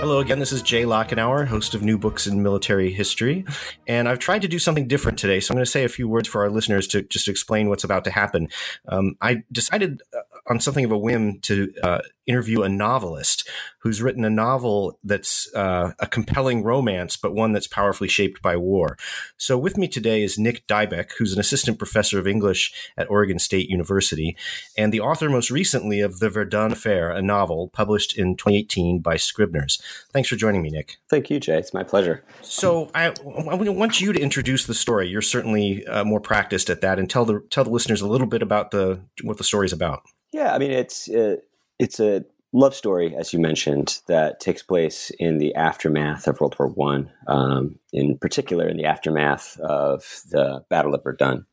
Hello again, this is Jay Lockenour, host of New Books in Military History. And I've tried to do something different today, so I'm going to say a few words for our listeners to just explain what's about to happen. Um, I decided uh, on something of a whim to uh, interview a novelist who's written a novel that's uh, a compelling romance, but one that's powerfully shaped by war. So, with me today is Nick Dybek, who's an assistant professor of English at Oregon State University, and the author most recently of The Verdun Affair, a novel published in 2018 by Scribner's. Thanks for joining me, Nick. Thank you, Jay. It's my pleasure. So, I, I want you to introduce the story. You're certainly uh, more practiced at that, and tell the tell the listeners a little bit about the what the story is about. Yeah, I mean it's uh, it's a love story, as you mentioned, that takes place in the aftermath of World War One, um, in particular in the aftermath of the Battle of Verdun.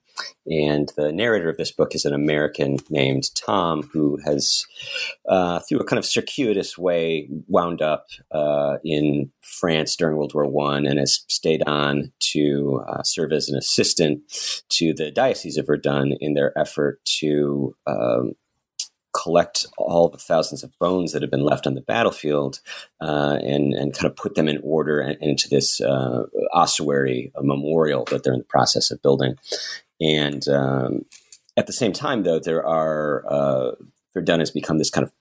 And the narrator of this book is an American named Tom, who has, uh, through a kind of circuitous way, wound up uh, in France during World War One, and has stayed on to uh, serve as an assistant to the Diocese of Verdun in their effort to um, collect all the thousands of bones that have been left on the battlefield uh, and, and kind of put them in order into this uh, ossuary memorial that they're in the process of building. And um, at the same time, though, there are uh, Verdun has become this kind of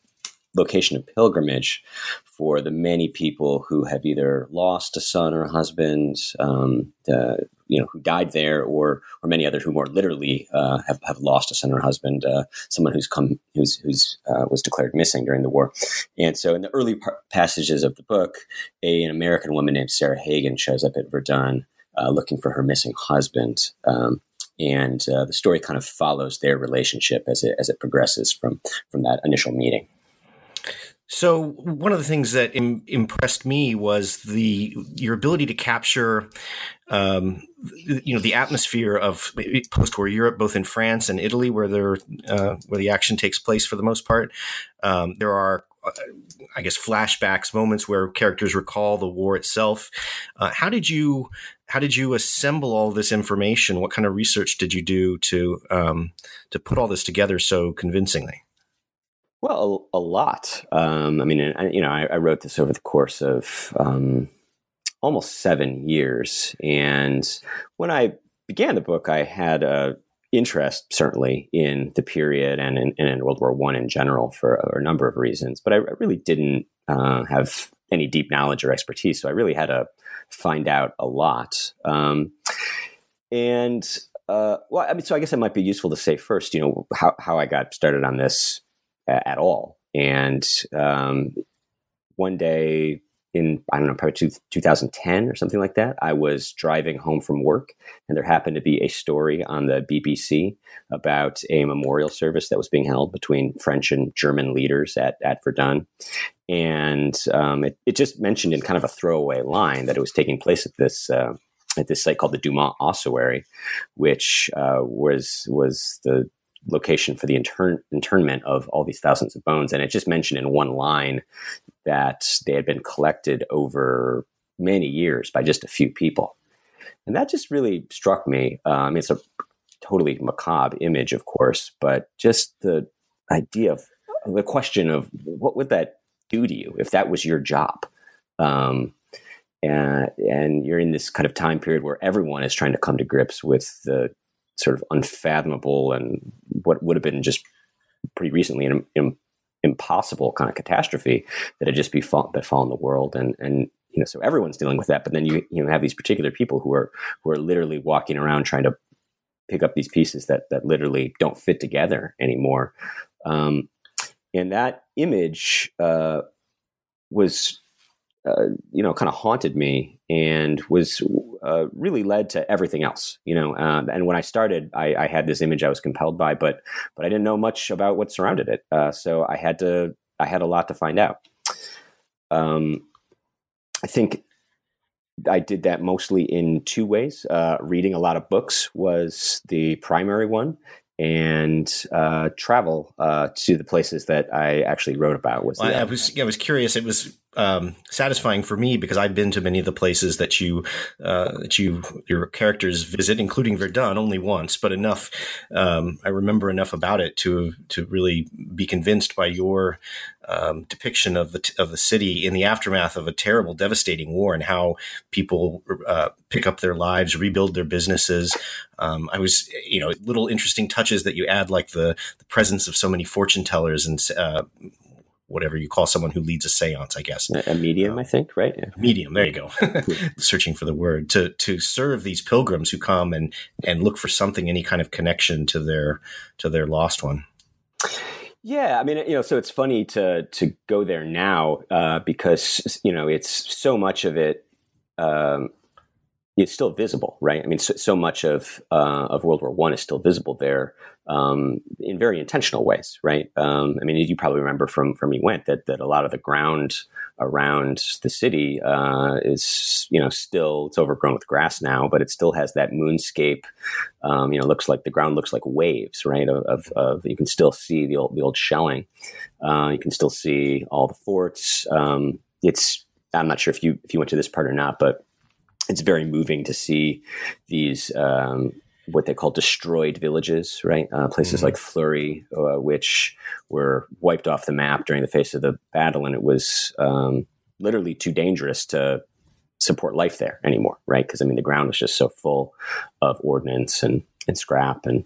location of pilgrimage for the many people who have either lost a son or a husband, um, the, you know, who died there, or or many others who more literally uh, have have lost a son or husband, uh, someone who's come who's who's uh, was declared missing during the war. And so, in the early par- passages of the book, a, an American woman named Sarah Hagen shows up at Verdun uh, looking for her missing husband. Um, and uh, the story kind of follows their relationship as it as it progresses from from that initial meeting. So one of the things that Im- impressed me was the your ability to capture, um, you know, the atmosphere of post-war Europe, both in France and Italy, where there uh, where the action takes place for the most part. Um, there are, uh, I guess, flashbacks, moments where characters recall the war itself. Uh, how did you how did you assemble all this information? What kind of research did you do to um, to put all this together so convincingly? Well, a, a lot. Um, I mean, I, you know, I, I, wrote this over the course of um, almost seven years, and when I began the book, I had a interest certainly in the period and in, in World War One in general for a, a, number of reasons, but I, I really didn't uh, have any deep knowledge or expertise, so I really had to find out a lot. Um, and uh, well, I mean, so I guess it might be useful to say first, you know, how, how I got started on this at all. And um, one day in, I don't know, probably two, 2010 or something like that, I was driving home from work and there happened to be a story on the BBC about a memorial service that was being held between French and German leaders at, at Verdun. And um, it, it, just mentioned in kind of a throwaway line that it was taking place at this uh, at this site called the Douaumont Ossuary, which uh, was was the location for the intern- internment of all these thousands of bones. And it just mentioned in one line that they had been collected over many years by just a few people. And that just really struck me. Um, it's a totally macabre image, of course, but just the idea of the question of what would that do to you if that was your job? Um, and, and you're in this kind of time period where everyone is trying to come to grips with the sort of unfathomable and what would have been just pretty recently an, impossible kind of catastrophe that had just befallen, befallen the world. And and you know so everyone's dealing with that but then you you know have these particular people who are who are literally walking around trying to pick up these pieces that that literally don't fit together anymore. Um, and that image uh, was uh, you know, kind of haunted me and was uh, really led to everything else. You know, um, and when I started, I, I, had this image I was compelled by, but but I didn't know much about what surrounded it. Uh, so I had to, I had a lot to find out. Um, I think I did that mostly in two ways. Uh, reading a lot of books was the primary one, and uh, travel uh, to the places that I actually wrote about was. Well, I was I was curious. It was um, satisfying for me because I've been to many of the places that you uh, that you your characters visit, including Verdun, only once, but enough. Um, I remember enough about it to to really be convinced by your um, depiction of the of the city in the aftermath of a terrible, devastating war, and how people uh, pick up their lives, rebuild their businesses. Um, I was, you know, little interesting touches that you add, like the the presence of so many fortune tellers and uh, whatever you call someone who leads a seance, I guess. A medium, um, I think, right? Yeah. Medium, there you go. Searching for the word to to serve these pilgrims who come and and look for something, any kind of connection to their to their lost one. Yeah, I mean, you know, so it's funny to to go there now uh, because you know it's so much of it um, is still visible, right? I mean, so, so much of uh, of World War One is still visible there um, in very intentional ways, right? Um, I mean, you probably remember from from you went that that a lot of the ground around the city uh, is you know still it's overgrown with grass now, but it still has that moonscape. Um, you know, looks like the ground looks like waves, right? Of, of, of you can still see the old the old shelling. Uh, you can still see all the forts. Um, it's I'm not sure if you if you went to this part or not, but it's very moving to see these um, what they call destroyed villages, right? Uh, places mm-hmm. like Fleury, uh, which were wiped off the map during the face of the battle, and it was um, literally too dangerous to support life there anymore, right? Because I mean, the ground was just so full of ordnance and and scrap, and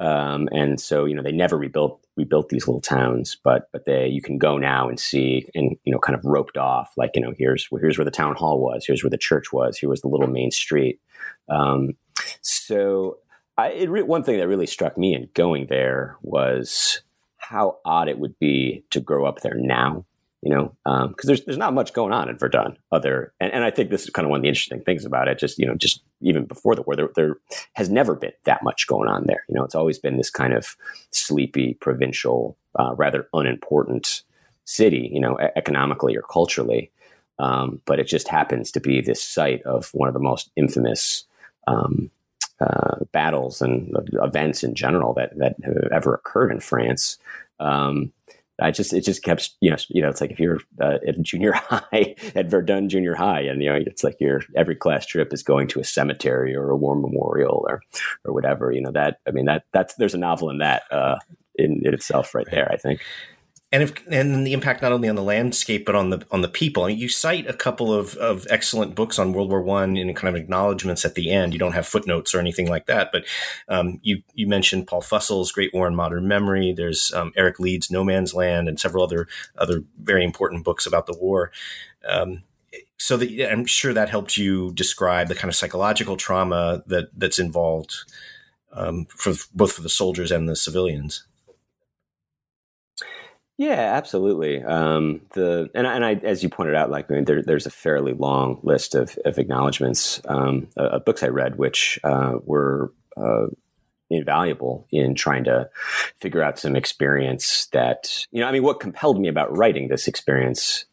um, and so you know they never rebuilt rebuilt these little towns, but but they you can go now and see and you know kind of roped off like you know here's here's where the town hall was, here's where the church was, here was the little main street. Um, so I, it one thing that really struck me in going there was how odd it would be to grow up there now you know, because um, there's there's not much going on in Verdun. Other, and, and I think this is kind of one of the interesting things about it. Just you know, just even before the war, there, there has never been that much going on there. You know, it's always been this kind of sleepy, provincial, uh, rather unimportant city. You know, economically or culturally, um, but it just happens to be this site of one of the most infamous. Um, uh, battles and events in general that that have ever occurred in France. Um, I just it just kept you know you know it's like if you're uh, at junior high at Verdun Junior High and you know it's like your every class trip is going to a cemetery or a war memorial or or whatever you know that I mean that that's there's a novel in that uh, in, in itself right there I think and if and the impact not only on the landscape but on the on the people. I mean, you cite a couple of, of excellent books on World War One in kind of acknowledgments at the end. You don't have footnotes or anything like that, but um, you you mentioned Paul Fussell's Great War in Modern Memory. There's um, Eric Leed's No Man's Land and several other other very important books about the war. Um, so that I'm sure that helped you describe the kind of psychological trauma that that's involved um, for both for the soldiers and the civilians. Yeah, absolutely. Um, the and I, and I, as you pointed out, like I mean, there, there's a fairly long list of, of acknowledgments um, of books I read, which uh, were uh, invaluable in trying to figure out some experience that you know. I mean, what compelled me about writing this experience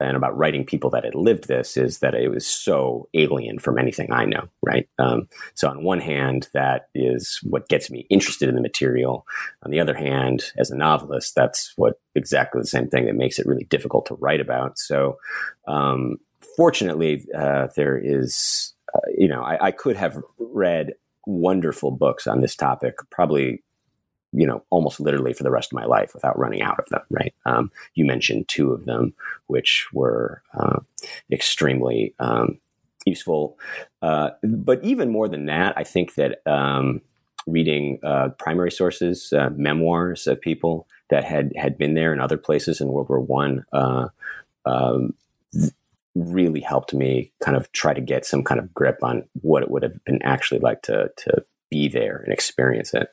and about writing people that had lived this is that it was so alien from anything I know, right? Um, so, on one hand, that is what gets me interested in the material. On the other hand, as a novelist, that's what exactly the same thing that makes it really difficult to write about. So, um, fortunately, uh, there is, uh, you know, I, I could have read wonderful books on this topic, probably you know, almost literally for the rest of my life without running out of them. Right? Um, you mentioned two of them, which were uh, extremely um, useful. Uh, but even more than that, I think that um, reading uh, primary sources, uh, memoirs of people that had had been there in other places in World War One. Uh, um, really helped me kind of try to get some kind of grip on what it would have been actually like to to be there and experience it.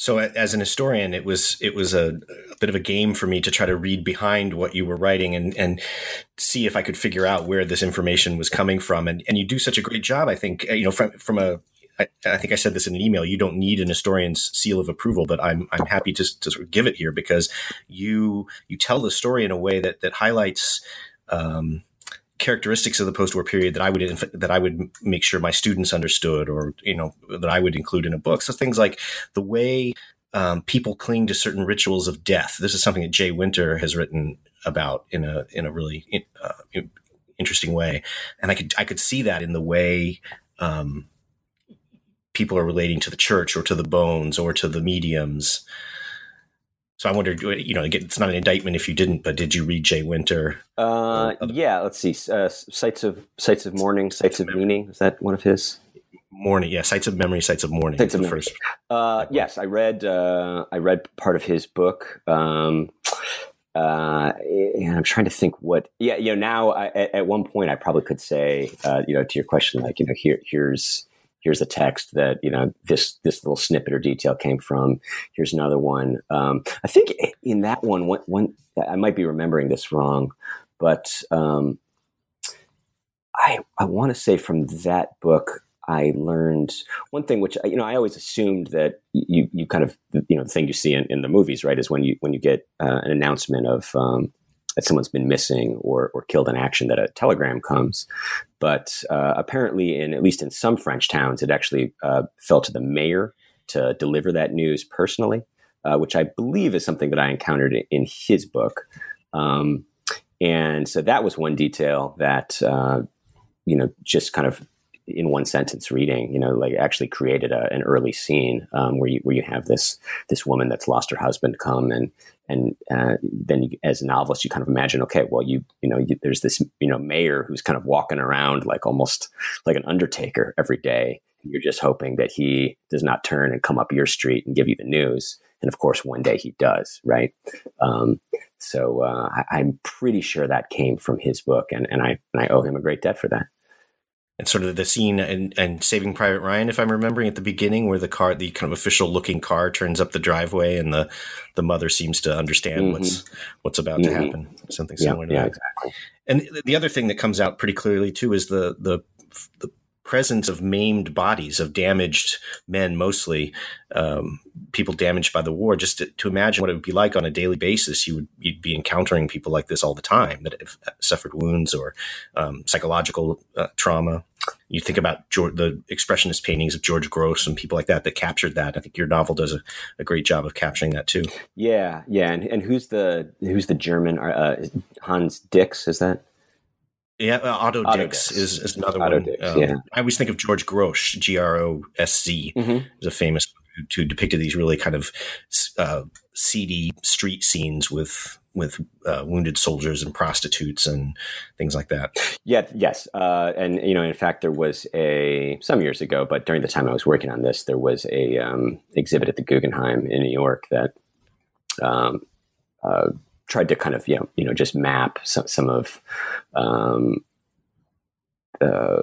So as an historian, it was it was a, a, bit of a game for me to try to read behind what you were writing and and see if I could figure out where this information was coming from. And and you do such a great job, I think. You know, from from a I, I think I said this in an email. You don't need an historian's seal of approval, but I'm I'm happy to to sort of give it here because you you tell the story in a way that that highlights. Um, characteristics of the post-war period that I would that I would make sure my students understood, or you know that I would include in a book. So things like the way um, people cling to certain rituals of death. This is something that Jay Winter has written about in a in a really uh, interesting way, and I could I could see that in the way. Um, people are relating to the church or to the bones or to the mediums so I wondered, you know, it's not an indictment if you didn't, but did you read Jay Winter? Uh, yeah, let's see. Uh, sites of sites of mourning, sites of meaning. Is that one of his? Mourning, yeah. Sites of memory, sites of mourning. Sites of memory. First. Uh, yes, I read. Uh, I read part of his book. Um, uh, and I'm trying to think what. Yeah, you know, now I, at, at, one point I probably could say, uh, you know, to your question, like, you know, here, here's here's a text that you know this this little snippet or detail came from. Here's another one. Um, I think in that one, one, one, I might be remembering this wrong, but um, I I want to say from that book. I learned one thing, which you know, I always assumed that you you kind of you know the thing you see in, in the movies, right, is when you when you get uh, an announcement of um, that someone's been missing or, or killed in action that a telegram comes. But uh, apparently, in at least in some French towns, it actually uh, fell to the mayor to deliver that news personally, uh, which I believe is something that I encountered in his book. Um, and so that was one detail that uh, you know just kind of in one sentence reading, you know, like actually created a, an early scene um, where you where you have this this woman that's lost her husband come and and uh, then you, as a novelist you kind of imagine okay well you you know you, there's this you know mayor who's kind of walking around like almost like an undertaker every day. You're just hoping that he does not turn and come up your street and give you the news. And of course one day he does right? Um, so uh, I, am pretty sure that came from his book. And, and I and I owe him a great debt for that and sort of the scene and, and Saving Private Ryan, if I'm remembering at the beginning, where the car, the kind of official looking car, turns up the driveway, and the the mother seems to understand mm-hmm. what's what's about mm-hmm. to happen. Something similar yeah, to yeah, that. Exactly. And the other thing that comes out pretty clearly too is the the the presence of maimed bodies of damaged men, mostly um, people damaged by the war. Just to, to, imagine what it would be like on a daily basis, you would you'd be encountering people like this all the time that have suffered wounds or um, psychological uh, trauma. You think about George, the expressionist paintings of George Grosz and people like that that captured that. I think your novel does a, a great job of capturing that too. Yeah, yeah, and, and who's the who's the German uh, Hans Dix? Is that yeah, uh, Otto, Otto Dix, Dix, Is, is another Otto one. Dix, um, yeah. I always think of George Grosz, G R O S Z, mm-hmm. is a famous who depicted these really kind of uh, seedy street scenes with with uh, wounded soldiers and prostitutes and things like that. Yeah, yes, uh, and you know, in fact, there was a some years ago, but during the time I was working on this, there was a um, exhibit at the Guggenheim in New York that um, uh, tried to kind of you know you know just map some some of um, uh,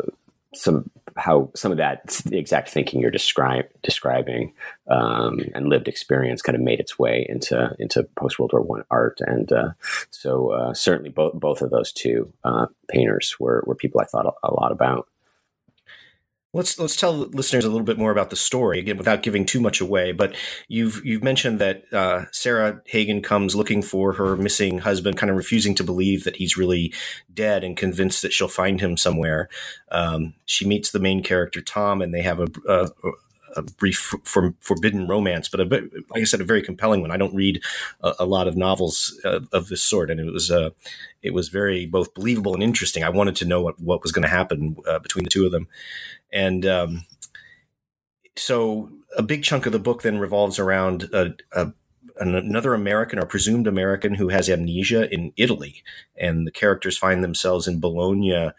some how some of that exact thinking you're describe, describing um, and lived experience kind of made its way into into post World War One art, and uh, so uh, certainly both both of those two uh, painters were were people I thought a lot about. Let's let's tell listeners a little bit more about the story again, without giving too much away. But you've you've mentioned that uh, Sarah Hagen comes looking for her missing husband, kind of refusing to believe that he's really dead, and convinced that she'll find him somewhere. Um, she meets the main character Tom, and they have a, a, a brief for, forbidden romance, but a like I said, a very compelling one. I don't read a, a lot of novels uh, of this sort, and it was uh, it was very both believable and interesting. I wanted to know what what was going to happen uh, between the two of them. And um, so a big chunk of the book then revolves around a, a, another American or presumed American who has amnesia in Italy. And the characters find themselves in Bologna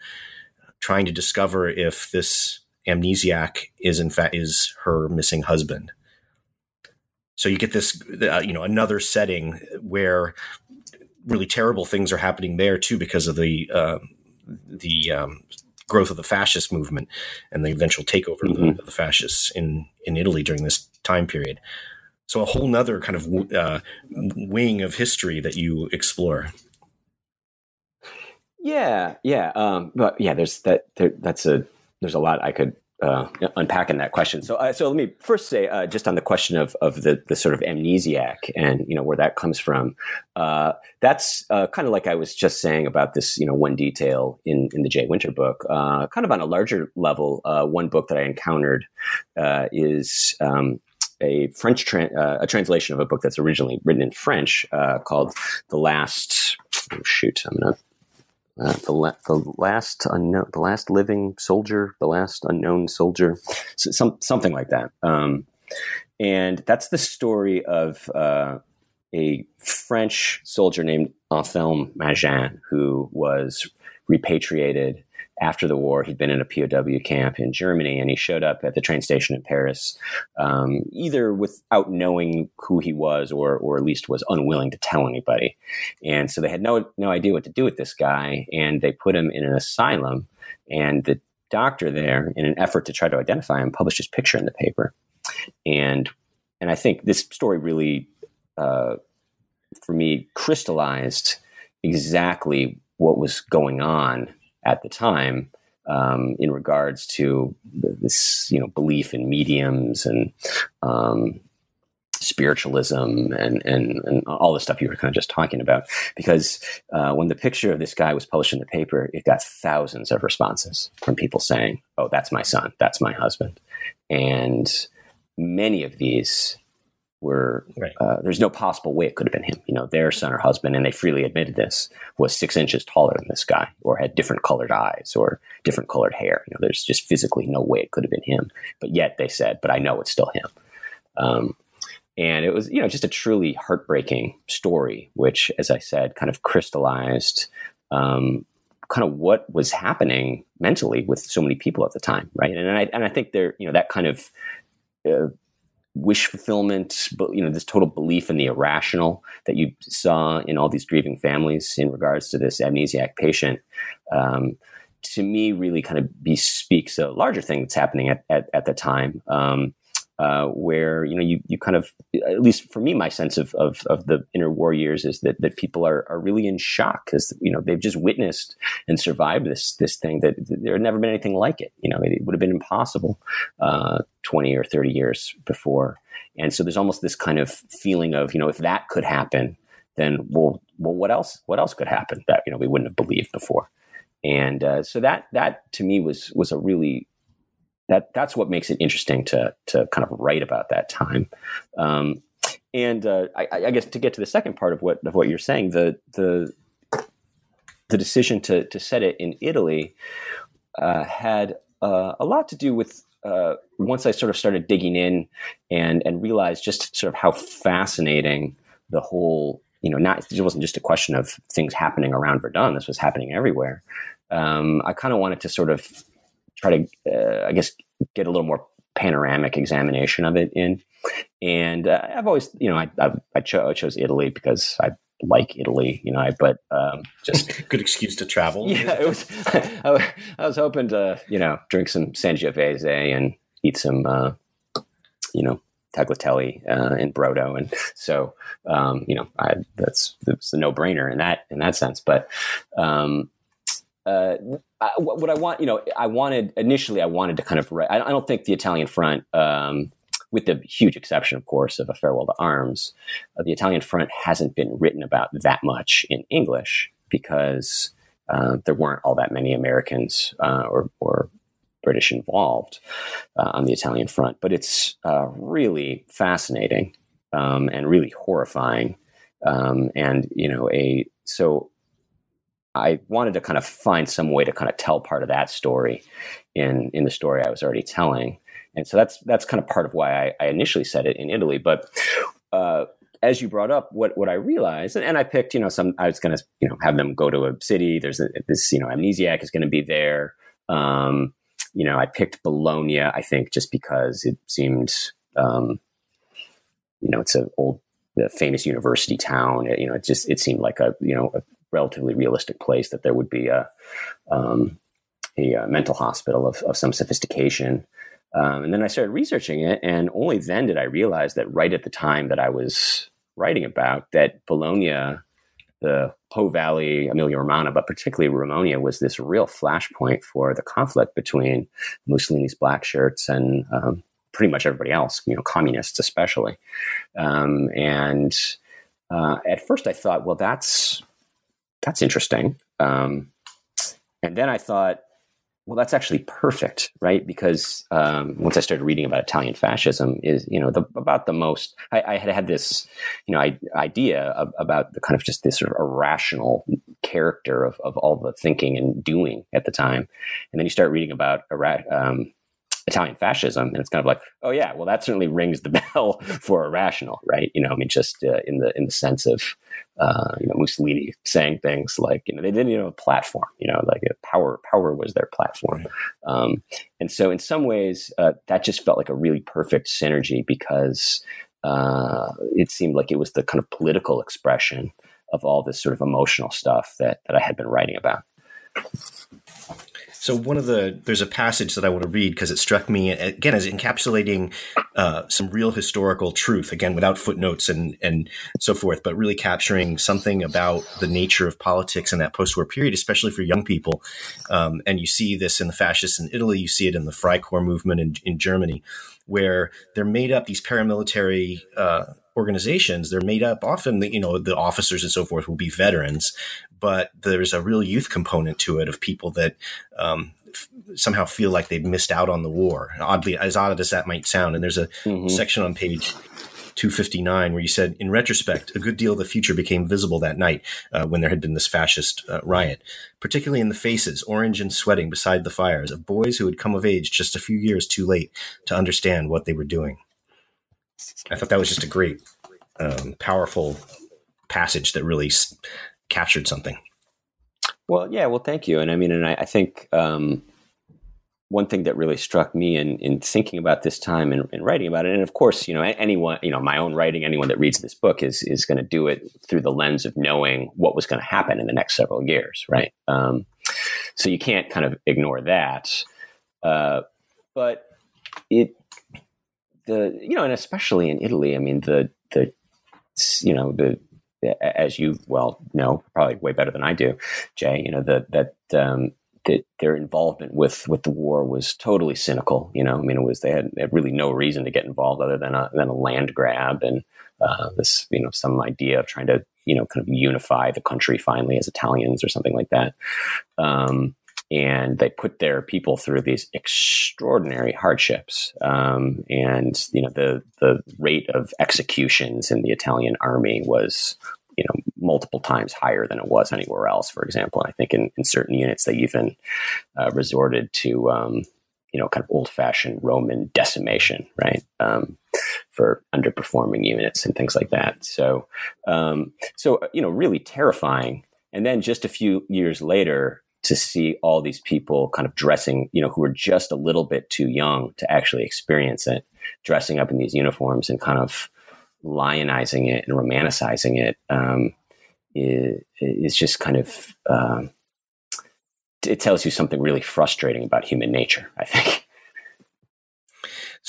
trying to discover if this amnesiac is in fact is her missing husband. So you get this, uh, you know, another setting where really terrible things are happening there too because of the uh, the um, growth of the fascist movement and the eventual takeover mm-hmm. of, the, of, the, fascists in, in Italy during this time period. So a whole nother kind of uh, wing of history that you explore. Yeah, yeah, um, but yeah, there's that. There, that's a there's a lot I could uh, unpacking that question. So, uh, so let me first say, uh, just on the question of of the the sort of amnesiac and you know where that comes from. Uh, that's uh, kind of like I was just saying about this, you know, one detail in in the Jay Winter book. Uh, kind of on a larger level, one book that I encountered is. Um, a French tra- a translation of a book that's originally written in French called "The Last." Oh, shoot, I'm gonna uh, the, la- the last unknown, the last living soldier, the last unknown soldier, so some something like that. Um, and that's the story of uh, a French soldier named Anthelme Mangin who was repatriated after the war, he'd been in a POW camp in Germany, and he showed up at the train station in Paris, um, either without knowing who he was, or or at least was unwilling to tell anybody. And so they had no no idea what to do with this guy, and they put him in an asylum. And the doctor there, in an effort to try to identify him, published his picture in the paper. And and I think this story really, uh, for me, crystallized exactly what was going on at the time um, in regards to this, you know, belief in mediums and um, spiritualism and, and, and all the stuff you were kind of just talking about. Because uh, when the picture of this guy was published in the paper, it got thousands of responses from people saying, "Oh, that's my son. That's my husband," and many of these were right. uh, there's no possible way it could have been him. You know, their son or husband, and they freely admitted this, was six inches taller than this guy, or had different colored eyes, or different colored hair. You know, there's just physically no way it could have been him. But yet they said, "But I know it's still him." Um, and it was, you know, just a truly heartbreaking story, which, as I said, kind of crystallized um, kind of what was happening mentally with so many people at the time, right? And I and I think there, you know, that kind of uh, wish fulfillment, but you know, this total belief in the irrational that you saw in all these grieving families in regards to this amnesiac patient, um, to me, really kind of bespeaks a larger thing that's happening at, at, at the time. Um, uh, where you know you, you kind of at least for me my sense of, of, of the interwar years is that, that people are, are really in shock because you know they've just witnessed and survived this this thing that, that there had never been anything like it. You know it, it would have been impossible uh, 20 or 30 years before. And so there's almost this kind of feeling of you know if that could happen then well well what else what else could happen that you know we wouldn't have believed before? And uh, so that that to me was was a really that that's what makes it interesting to to kind of write about that time. Um, and uh, I, I, guess to get to the second part of what of what you're saying, the the the decision to to set it in Italy uh, had uh, a lot to do with uh, once I sort of started digging in and and realized just sort of how fascinating the whole you know not it wasn't just a question of things happening around Verdun. This was happening everywhere. Um, I kind of wanted to sort of try to, uh, I guess, get a little more panoramic examination of it in. And uh, I've always, you know, I, I, I, cho- I, chose Italy because I like Italy, you know, I, but um, just good excuse to travel. Yeah, it was. I, I, was hoping to, you know, drink some Sangiovese and eat some, uh, you know, tagliatelle uh, and brodo, and so um, you know, I, that's that's a no brainer in that in that sense. But um, uh, I, what I want, you know, I wanted initially, I wanted to kind of write. I, I don't think the Italian front, um, with the huge exception, of course, of a farewell to arms, uh, the Italian front hasn't been written about that much in English because uh, there weren't all that many Americans uh, or, or British involved uh, on the Italian front. But it's uh, really fascinating um, and really horrifying, um, and you know, a so I wanted to kind of find some way to kind of tell part of that story in in the story I was already telling, and so that's that's kind of part of why I, I initially said it in Italy. But uh, as you brought up, what what I realized, and, and, I picked, you know, some I was going to you know have them go to a city. There's a, this you know amnesiac is going to be there. Um, you know, I picked Bologna. I think just because it seemed, um, you know, it's an old famous university town. You know, it just it seemed like a you know a relatively realistic place that there would be a, um, a, a, mental hospital of, of some sophistication. Um, and then I started researching it, and only then did I realize that right at the time that I was writing about that Bologna the Po Valley, Emilia Romagna, but particularly Romagna, was this real flashpoint for the conflict between Mussolini's black shirts and um, pretty much everybody else, you know, communists especially. Um, and uh, at first, I thought, well, that's that's interesting. Um, and then I thought, well, that's actually perfect, right? Because um, once I started reading about Italian fascism, is you know the, about the most. I, I, had had this, you know, I, idea of, about the kind of just this sort of irrational character of, of all the thinking and doing at the time, and then you start reading about um, Italian fascism, and it's kind of like, oh yeah, well that certainly rings the bell for irrational, right? You know, I mean, just uh, in the in the sense of uh, you know Mussolini saying things like, you know, they didn't you know a platform, you know, like power power was their platform, um, and so in some ways uh, that just felt like a really perfect synergy because uh, it seemed like it was the kind of political expression of all this sort of emotional stuff that that I had been writing about. So one of the there's a passage that I want to read because it struck me again as encapsulating uh, some real historical truth again without footnotes and and so forth, but really capturing something about the nature of politics in that post-war period, especially for young people. Um, and you see this in the fascists in Italy, you see it in the Freikorps movement in, in Germany, where they're made up these paramilitary. Uh, organizations they're made up often you know the officers and so forth will be veterans but there's a real youth component to it of people that um, f- somehow feel like they've missed out on the war. Oddly, as odd as that might sound, and there's a mm-hmm. section on page 259 where you said, in retrospect, a good deal of the future became visible that night uh, when there had been this fascist uh, riot, particularly in the faces, orange and sweating beside the fires, of boys who had come of age just a few years too late to understand what they were doing. I thought that was just a great, um, powerful passage that really captured something. Well, yeah, well, thank you. And I mean, and I, I think um, one thing that really struck me in, in thinking about this time and, and, writing about it, and of course, you know, anyone, you know, my own writing, anyone that reads this book is is going to do it through the lens of knowing what was going to happen in the next several years, right? Um, so you can't kind of ignore that. Uh, but it, the you know, and especially in Italy, I mean, the the you know the as you well know, probably way better than I do, Jay. You know that that um, that their involvement with with the war was totally cynical. You know, I mean, it was they had, they had really no reason to get involved other than a than a land grab and uh, this you know some idea of trying to you know kind of unify the country finally as Italians or something like that. Um, and they put their people through these extraordinary hardships. Um, and you know the the rate of executions in the Italian army was you know multiple times higher than it was anywhere else. For example, and I think in, in certain units they even uh, resorted to um, you know kind of old fashioned Roman decimation, right? Um, for underperforming units and things like that. So um, so you know really terrifying. And then just a few years later, to see all these people kind of dressing, you know, who were just a little bit too young to actually experience it, dressing up in these uniforms and kind of lionizing it and romanticizing it um, is, just kind of um, it tells you something really frustrating about human nature. I think.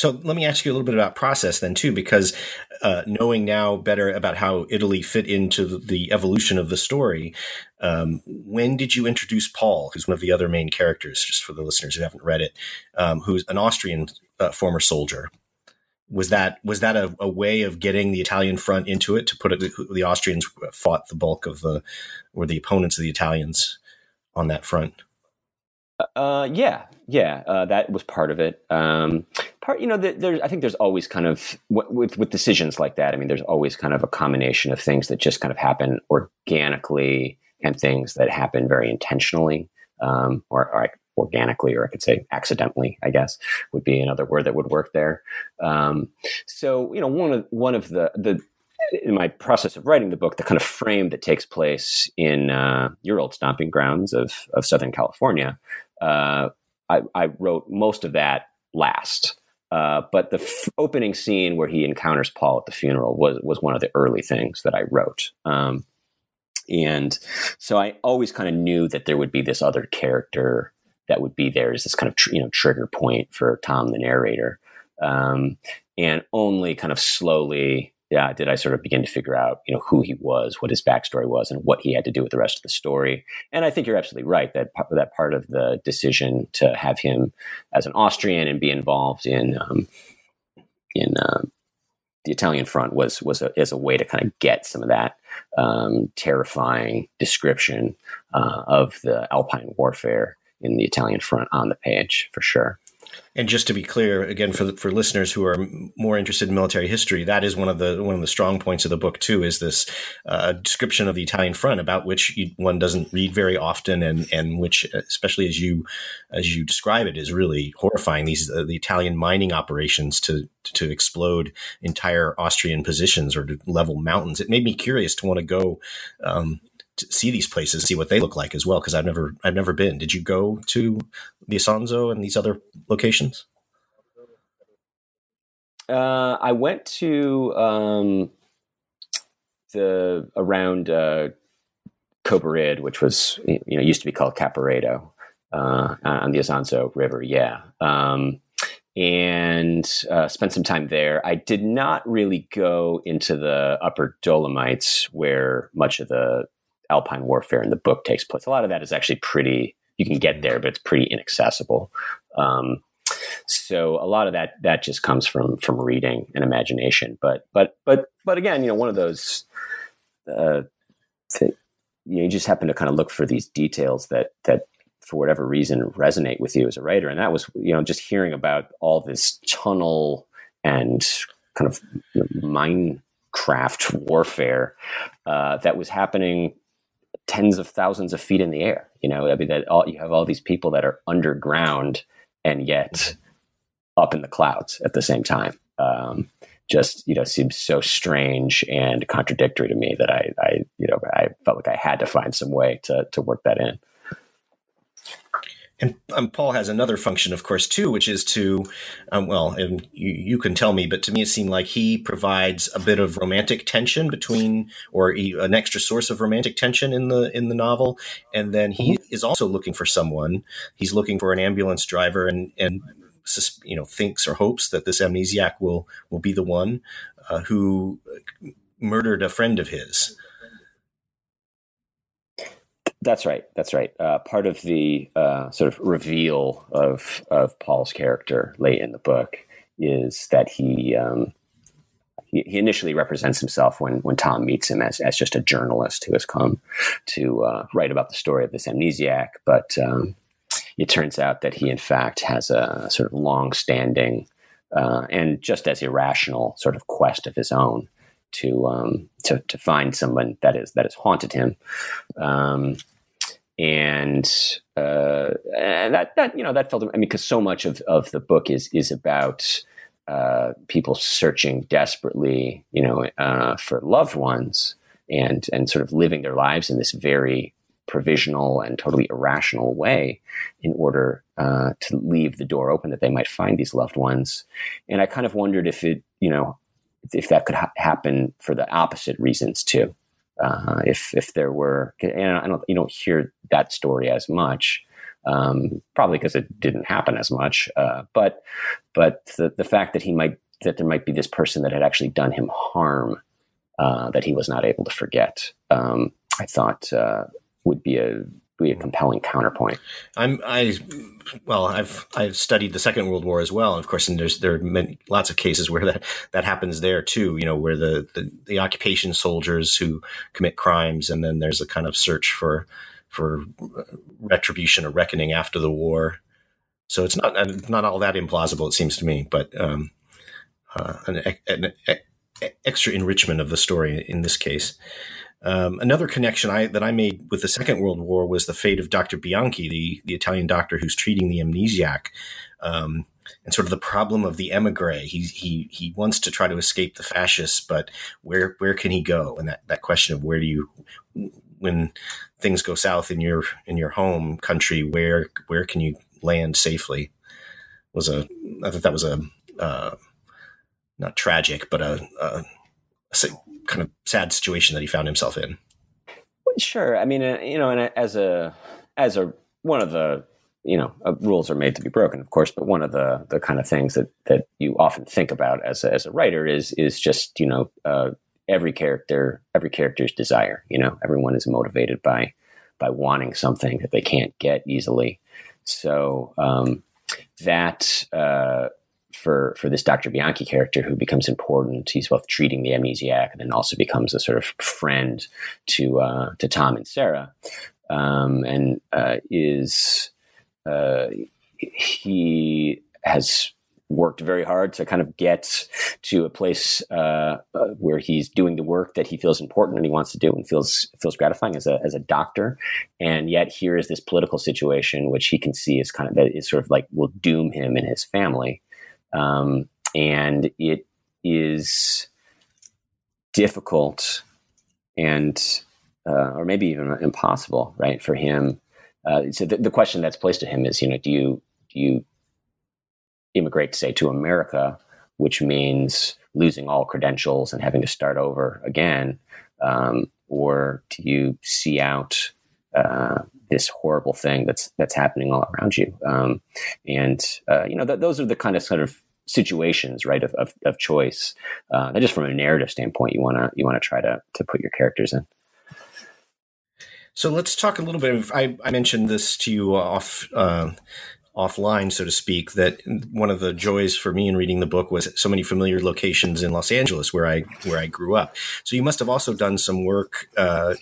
So let me ask you a little bit about process then too, because uh, knowing now better about how Italy fit into the evolution of the story, um, when did you introduce Paul, who's one of the other main characters, just for the listeners who haven't read it, um, who's an Austrian uh, former soldier? Was that was that a, a, way of getting the Italian front into it to put it? The Austrians fought the bulk of the or the opponents of the Italians on that front. Uh, yeah, yeah, uh, that was part of it. Um, part, you know, there's, I think there's always kind of with with decisions like that. I mean, there's always kind of a combination of things that just kind of happen organically and things that happen very intentionally, um, or, or organically, or I could say accidentally. I guess would be another word that would work there. Um, so, you know, one of one of the the in my process of writing the book, the kind of frame that takes place in uh, your old stomping grounds of, of Southern California uh, I, I, wrote most of that last. Uh, but the f- opening scene where he encounters Paul at the funeral was was one of the early things that I wrote. Um, and so I always kind of knew that there would be this other character that would be there as this kind of tr- you know trigger point for Tom the narrator. Um, and only kind of slowly yeah, did I sort of begin to figure out, you know, who he was, what his backstory was, and what he had to do with the rest of the story. And I think you're absolutely right that that part of the decision to have him as an Austrian and be involved in um, in uh, the Italian front was was a, as a way to kind of get some of that um, terrifying description uh, of the Alpine warfare in the Italian front on the page for sure. And just to be clear, again, for for listeners who are more interested in military history, that is one of the one of the strong points of the book too. Is this uh, description of the Italian front about which you, one doesn't read very often, and and which, especially as you as you describe it, is really horrifying. These uh, the Italian mining operations to to explode entire Austrian positions or to level mountains. It made me curious to want to go um, see these places, see what they look like as well. Because I've never, I've never been. Did you go to the Isonzo and these other locations? Uh, I went to um, the around uh, Kobarid, which was you know used to be called Caporetto uh, on the Isonzo River. Yeah. Um, and uh, spent some time there. I did not really go into the upper Dolomites where much of the alpine warfare in the book takes place. A lot of that is actually pretty. You can get there, but it's pretty inaccessible. Um, so a lot of that that just comes from from reading and imagination. But but but but again, you know, one of those. Uh, to, you, know, you just happen to kind of look for these details that that for whatever reason resonate with you as a writer and that was you know just hearing about all this tunnel and kind of minecraft warfare uh, that was happening tens of thousands of feet in the air. You know, I mean that all you have all these people that are underground and yet up in the clouds at the same time. Um, just you know seems so strange and contradictory to me that I, I you know I felt like I had to find some way to to work that in. And um, Paul has another function, of course, too, which is to, um, well, and you, you, can tell me, but to me, it seemed like he provides a bit of romantic tension between, or he, an extra source of romantic tension in the in the novel. And then he mm-hmm. is also looking for someone. He's looking for an ambulance driver, and and you know thinks or hopes that this amnesiac will will be the one uh, who murdered a friend of his. That's right. That's right. Uh, part of the uh, sort of reveal of of Paul's character late in the book is that he, um, he he, initially represents himself when when Tom meets him as as just a journalist who has come to uh, write about the story of this amnesiac, but um, it turns out that he in fact has a sort of long standing uh, and just as irrational sort of quest of his own to um, to to find someone that is that has haunted him. Um, and uh, that that you know that felt I mean because so much of, of the book is is about uh, people searching desperately you know uh, for loved ones and and sort of living their lives in this very provisional and totally irrational way in order uh, to leave the door open that they might find these loved ones and I kind of wondered if it you know if that could ha- happen for the opposite reasons too uh, if if there were, and I don't you don't hear that story as much, um, probably because it didn't happen as much. Uh, but but the the fact that he might that there might be this person that had actually done him harm uh, that he was not able to forget, um, I thought uh, would be a be a compelling counterpoint. I'm I well I've I've studied the Second World War as well, and of course, and there's there are many, lots of cases where that that happens there too. You know, where the, the the occupation soldiers who commit crimes, and then there's a kind of search for for retribution or reckoning after the war. So it's not not all that implausible, it seems to me, but um, uh, an, an, an extra enrichment of the story in this case. Um, another connection I, that I made with the Second World War was the fate of Dr. Bianchi, the, the Italian doctor who's treating the amnesiac, um, and sort of the problem of the emigre. He, he, he wants to try to escape the fascists, but where, where can he go? And that, that question of where do you, when things go south in your, in your home country, where, where can you land safely was a, I thought that was a, uh, not tragic, but a, a, a kind of sad situation that he found himself in. Sure, I mean, uh, you know, and as a as a one of the you know, uh, rules are made to be broken, of course. But one of the the kind of things that that you often think about as a, as a writer is is just you know uh, every character every character's desire. You know, everyone is motivated by by wanting something that they can't get easily. So um, that uh, for for this Dr. Bianchi character who becomes important. He's both treating the amnesiac and then also becomes a sort of friend to uh, to Tom and Sarah, um, and uh, is uh, he has worked very hard to kind of get to a place uh, uh, where he's doing the work that he feels important and he wants to do and feels feels gratifying as a as a doctor. And yet here is this political situation which he can see is kind of is sort of like will doom him and his family. Um, and it is difficult and uh, or maybe even impossible, right, for him. Uh, so the, the question that's placed to him is, you know, do you do you immigrate, say, to America, which means losing all credentials and having to start over again, um, or do you see out uh, this horrible thing that's that's happening all around you? Um, and uh, you know, th- those are the kind of sort of situations, right, of of, of choice. Uh, just from a narrative standpoint, you want to you want to try to to put your characters in. So let's talk a little bit. Of, I, I mentioned this to you off uh, offline, so to speak, that one of the joys for me in reading the book was so many familiar locations in Los Angeles where I where I grew up. So you must have also done some work. Uh,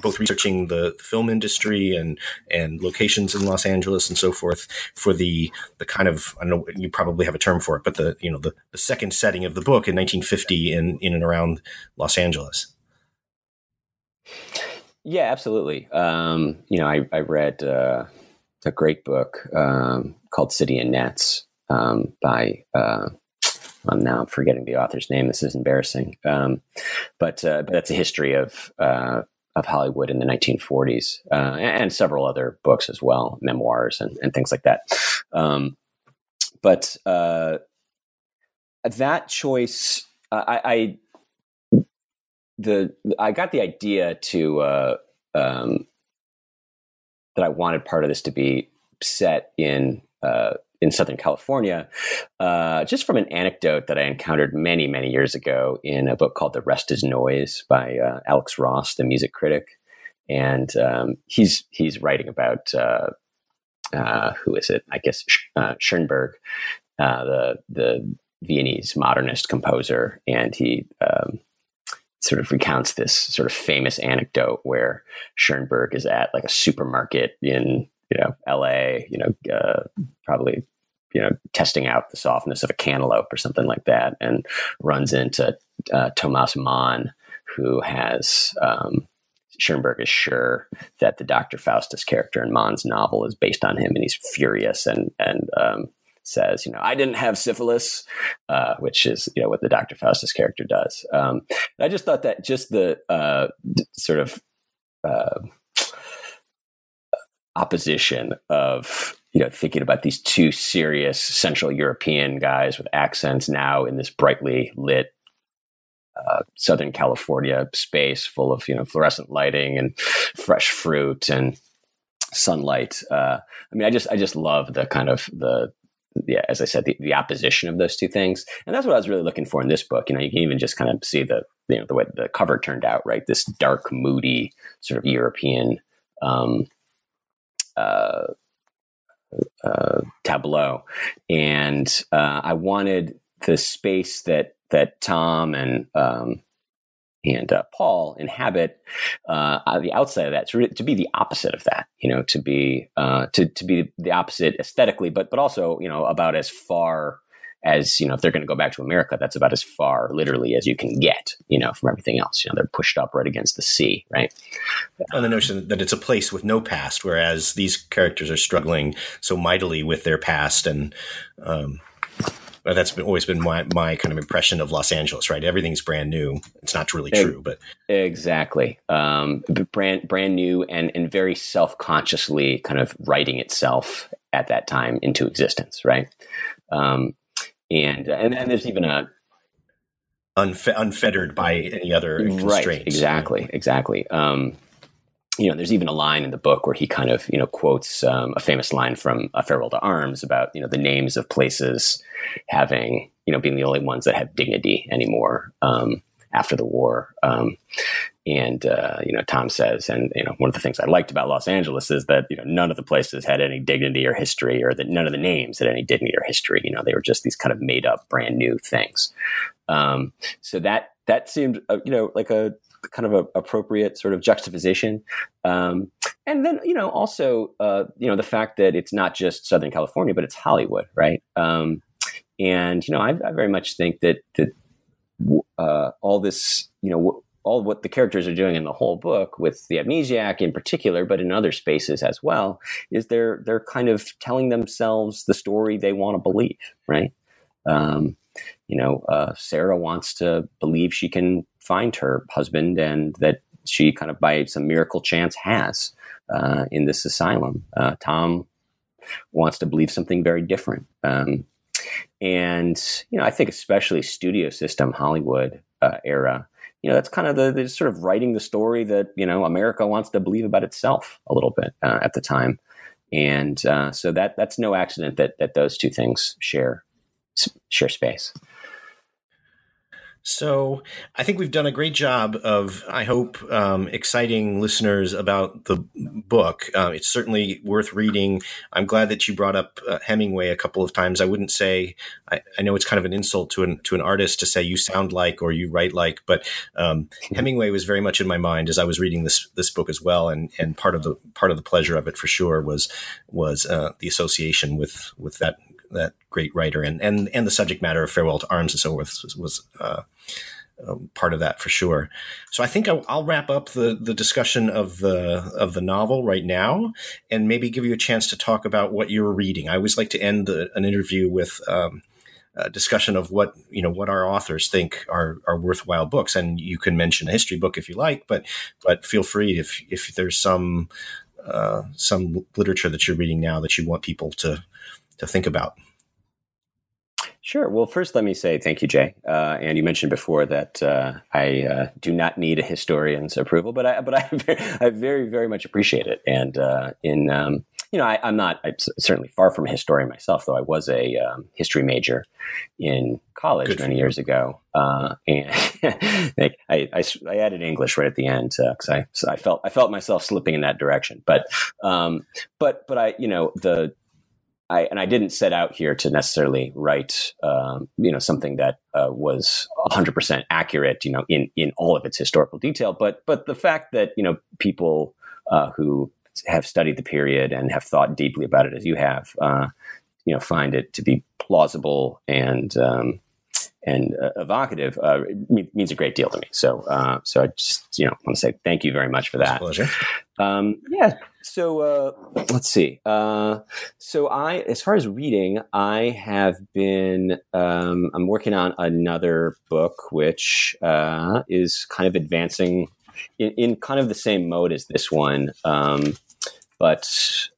both researching the, film industry and and locations in Los Angeles and so forth for the the kind of I don't know you probably have a term for it, but the you know the, the second setting of the book in 1950 in in and around Los Angeles. Yeah, absolutely. Um, you know, I, I read uh, a great book um, called City of Nets um, by. Uh, well, now I'm now forgetting the author's name. This is embarrassing, um, but uh, but that's a history of uh, of Hollywood in the 1940s, uh, and, several other books as well, memoirs and, and things like that. Um, but uh, that choice, I, I, the I got the idea to uh, um, that I wanted part of this to be set in uh, in Southern California, uh, just from an anecdote that I encountered many, many years ago in a book called "The Rest Is Noise" by uh, Alex Ross, the music critic, and um, he's he's writing about uh, uh who is it? I guess uh, Schoenberg, uh, the the Viennese modernist composer, and he um, sort of recounts this sort of famous anecdote where Schoenberg is at like a supermarket in you know L.A. You know, uh, probably you know testing out the softness of a cantaloupe or something like that, and runs into uh, Thomas Mann, who has. Um, Schoenberg is sure that the Dr. Faustus character in Mann's novel is based on him, and he's furious and and um, says, you know, I didn't have syphilis, uh, which is, you know, what the Dr. Faustus character does. Um, I just thought that just the uh, sort of uh, opposition of, you know, thinking about these two serious Central European guys with accents now in this brightly lit uh, Southern California space full of you know fluorescent lighting and fresh fruit and sunlight. Uh, I mean, I just I just love the kind of the yeah, as I said, the, the opposition of those two things, and that's what I was really looking for in this book. You know, you can even just kind of see the you know the way the cover turned out, right? This dark, moody sort of European um, uh, uh, tableau, and uh, I wanted the space that that Tom and um, and uh, Paul inhabit uh, the outside of that to, to be the opposite of that, you know, to be uh, to to be the opposite aesthetically, but but also you know about as far as you know if they're going to go back to America, that's about as far literally as you can get, you know, from everything else. You know, they're pushed up right against the sea, right? And the notion that it's a place with no past, whereas these characters are struggling so mightily with their past and. Um, that's been, always been my, my kind of impression of Los Angeles, right? Everything's brand new. It's not really true, but exactly um, brand brand new and and very self consciously kind of writing itself at that time into existence, right? Um, and and then there's even a Unfe- unfettered by any other constraints. Right, exactly, exactly. Um, you know, there's even a line in the book where he kind of, you know, quotes um, a famous line from A Farewell to Arms about, you know, the names of places having, you know, being the only ones that have dignity anymore um, after the war. And, uh, you know, Tom says, and, you know, one of the things I liked about Los Angeles is that, you know, none of the places had any dignity or history or that none of the names had any dignity or history. You know, they were just these kind of made up brand new things. Um, so that, that seemed, uh, you know, like a, kind of a appropriate sort of juxtaposition. Um, and then, you know, also, uh, you know, the fact that it's not just Southern California, but it's Hollywood, right? Um, and, you know, I, I, very much think that, that uh, all this, you know, all what the characters are doing in the whole book with the amnesiac in particular, but in other spaces as well, is they're, they're kind of telling themselves the story they want to believe, right? Um, you know, uh, Sarah wants to believe she can find her husband and that she kind of by some miracle chance has uh, in this asylum. Uh, Tom wants to believe something very different. Um, and, you know, I think especially studio system Hollywood uh, era, you know, that's kind of the, the, sort of writing the story that, you know, America wants to believe about itself a little bit uh, at the time. And uh, so that that's no accident that, that those two things share share space. So I think we've done a great job of, I hope, um, exciting listeners about the book. Uh, it's certainly worth reading. I'm glad that you brought up uh, Hemingway a couple of times. I wouldn't say I, I, know it's kind of an insult to an to an artist to say you sound like or you write like, but um. Hemingway was very much in my mind as I was reading this this book as well. And and part of the part of the pleasure of it for sure was was uh, the association with with that that great writer and and and the subject matter of farewell to arms and so forth was, was uh, um, part of that for sure. So I think I'll, I'll, wrap up the the discussion of the of the novel right now, and maybe give you a chance to talk about what you're reading. I always like to end the, an interview with. Um, a discussion of what you know what our authors think are are worthwhile books and you can mention a history book if you like but but feel free if if there's some uh, some literature that you're reading now that you want people to to think about Sure. Well, first, let me say thank you, Jay. Uh, and you mentioned before that uh, I uh, do not need a historian's approval, but I, but I, very, I very, very much appreciate it. And uh, in, um, you know, I, am not I'm certainly far from a historian myself, though I was a um, history major in college Good many years ago. Uh, and I, I, I, added English right at the end because uh, I, so I felt I felt myself slipping in that direction. But, um, but, but I, you know, the I, and I didn't set out here to necessarily write, um, you know, something that uh, was 100% accurate, you know, in in all of its historical detail. But but the fact that you know people uh, who have studied the period and have thought deeply about it as you have, uh, you know, find it to be plausible and um, and uh, evocative uh, means a great deal to me. So, uh, so I just you know want to say thank you very much for that. pleasure. Um, yeah. So uh, let's see. Uh, so I, as far as reading, I have been. Um, I'm working on another book, which uh, is kind of advancing in, in, kind of the same mode as this one. Um, but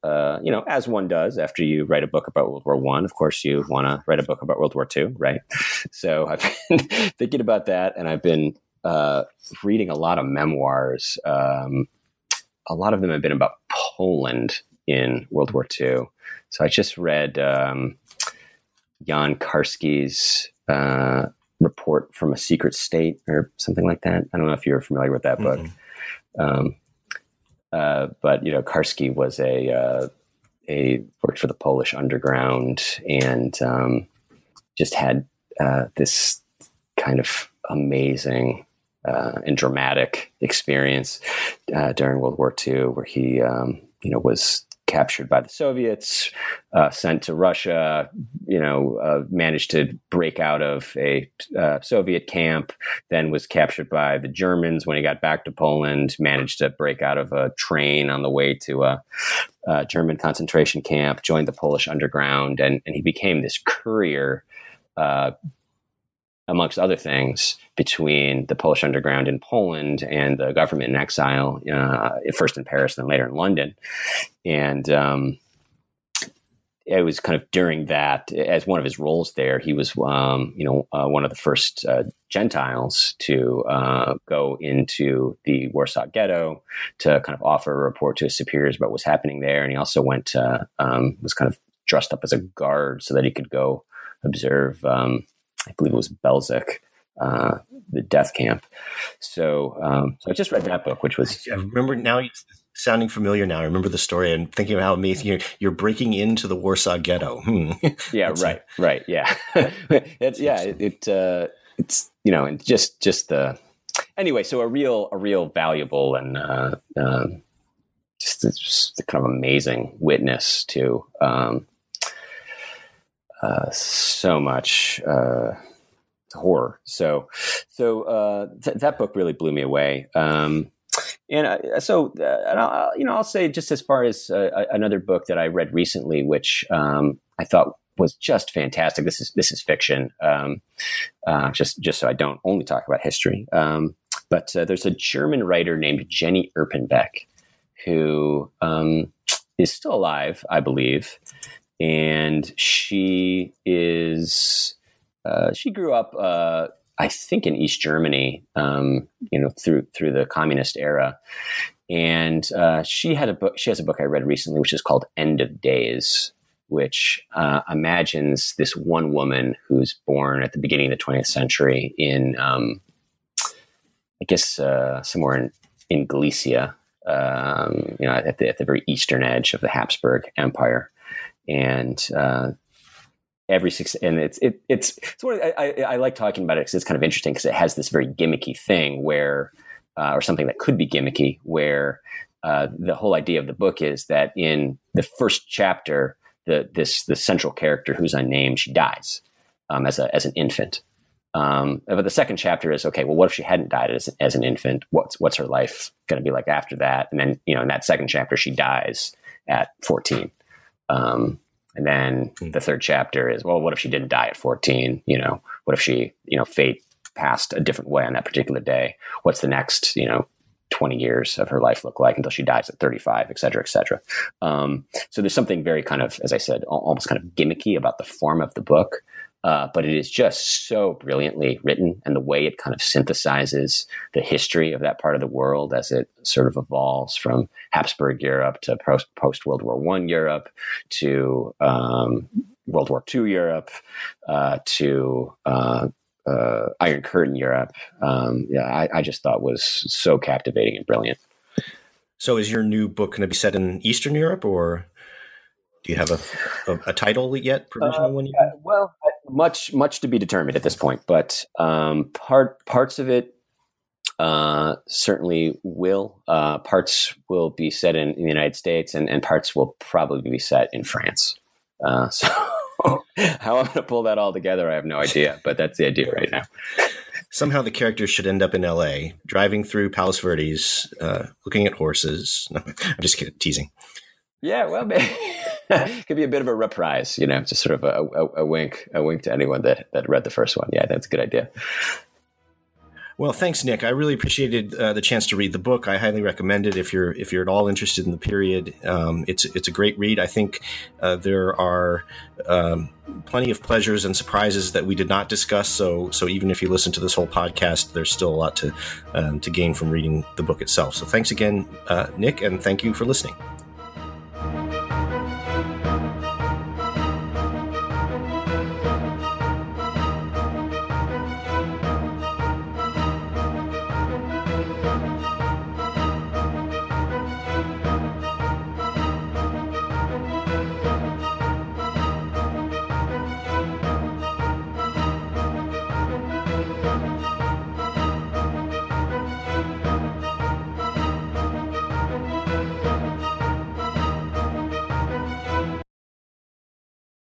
uh, you know, as one does after you write a book about World War One, of course, you want to write a book about World War Two, right? So I've been thinking about that, and I've been uh, reading a lot of memoirs. Um, a lot of them have been about Poland in World War II. So I just read um, Jan Karski's uh, report from a secret state or something like that. I don't know if you're familiar with that book. Mm-hmm. Um, uh, but you know, Karski was a uh, a worked for the Polish underground and um, just had uh, this kind of amazing uh, and dramatic experience uh, during World War II, where he, um, you know, was captured by the Soviets, uh, sent to Russia, you know, uh, managed to break out of a uh, Soviet camp, then was captured by the Germans when he got back to Poland, managed to break out of a train on the way to a, a German concentration camp, joined the Polish underground, and, and he became this courier uh, amongst other things, between the Polish underground in Poland and the government in exile, uh, first in Paris, then later in London, and um, it was kind of during that, as one of his roles there, he was, um, you know, uh, one of the first uh, Gentiles to uh, go into the Warsaw Ghetto to kind of offer a report to his superiors about what's happening there, and he also went, um, was kind of dressed up as a guard so that he could go observe. Um, I believe it was Belzec. Uh, the death camp. So, um, so I just read that book, which was. I remember now sounding familiar now. I remember the story and thinking of how amazing you're, you're breaking into the Warsaw Ghetto. Hmm. yeah, right, right, yeah, it's yeah, it, it uh, it's you know, and just just the anyway. So a real a real valuable and uh, uh, just, just kind of amazing witness to um, uh, so much uh, horror. So so uh, th- that book really blew me away. Um, and uh, so, uh, and I'll, you know, I'll say just as far as uh, another book that I read recently, which um, I thought was just fantastic. This is this is fiction, um, uh, just just so I don't only talk about history. Um, but uh, there's a German writer named Jenny Erpenbeck who um, is still alive, I believe, and she is uh, she grew up I think in East Germany, um, you know, through through the communist era. And uh, she had a book. She has a book I read recently, which is called "End of Days," which uh, imagines this one woman who's born at the beginning of the 20th century in, um, I guess, uh, somewhere in in Galicia, um, you know, at the, at the very eastern edge of the Habsburg Empire, and uh, every six and it's it, it's it's one I, I, I like talking about it because it's kind of interesting because it has this very gimmicky thing where uh, or something that could be gimmicky where uh, the whole idea of the book is that in the first chapter the this the central character who's unnamed she dies um, as a as an infant. Um, but the second chapter is okay well what if she hadn't died as, as an infant? What's what's her life going to be like after that? And then you know in that second chapter she dies at 14 um, and then hmm. the third chapter is, well, what if she didn't die at 14? You know, what if she, you know, fate passed a different way on that particular day? What's the next, you know, 20 years of her life look like until she dies at 35, et cetera, et cetera. Um, so there's something very kind of, as I said, almost kind of gimmicky about the form of the book. Uh, but it is just so brilliantly written, and the way it kind of synthesizes the history of that part of the world as it sort of evolves from Habsburg Europe to post World War One Europe to um, World War II Europe uh, to uh, uh, Iron Curtain Europe. Um, yeah, I, I just thought was so captivating and brilliant. So, is your new book going to be set in Eastern Europe or? Do you have a, a, a title yet? Provisional uh, one? Uh, well, much much to be determined at this point, but um, part parts of it uh, certainly will. Uh, parts will be set in, in, the United States, and, and parts will probably be set in France. Uh, so, how I'm going to pull that all together, I have no idea, but that's the idea right now. Somehow the characters should end up in L.A., driving through Palos Verdes, uh, looking at horses. No, I'm just kidding, teasing. Yeah, well, maybe. could be a bit of a reprise, you know, just sort of a, a, a, wink, a wink to anyone that, that read the first one. Yeah, that's a good idea. Well, thanks, Nick. I really appreciated uh, the chance to read the book. I highly recommend it if you're if you're at all interested in the period. Um, it's it's a great read. I think uh, there are um, plenty of pleasures and surprises that we did not discuss. So so even if you listen to this whole podcast, there's still a lot to um, to gain from reading the book itself. So thanks again, uh, Nick, and thank you for listening.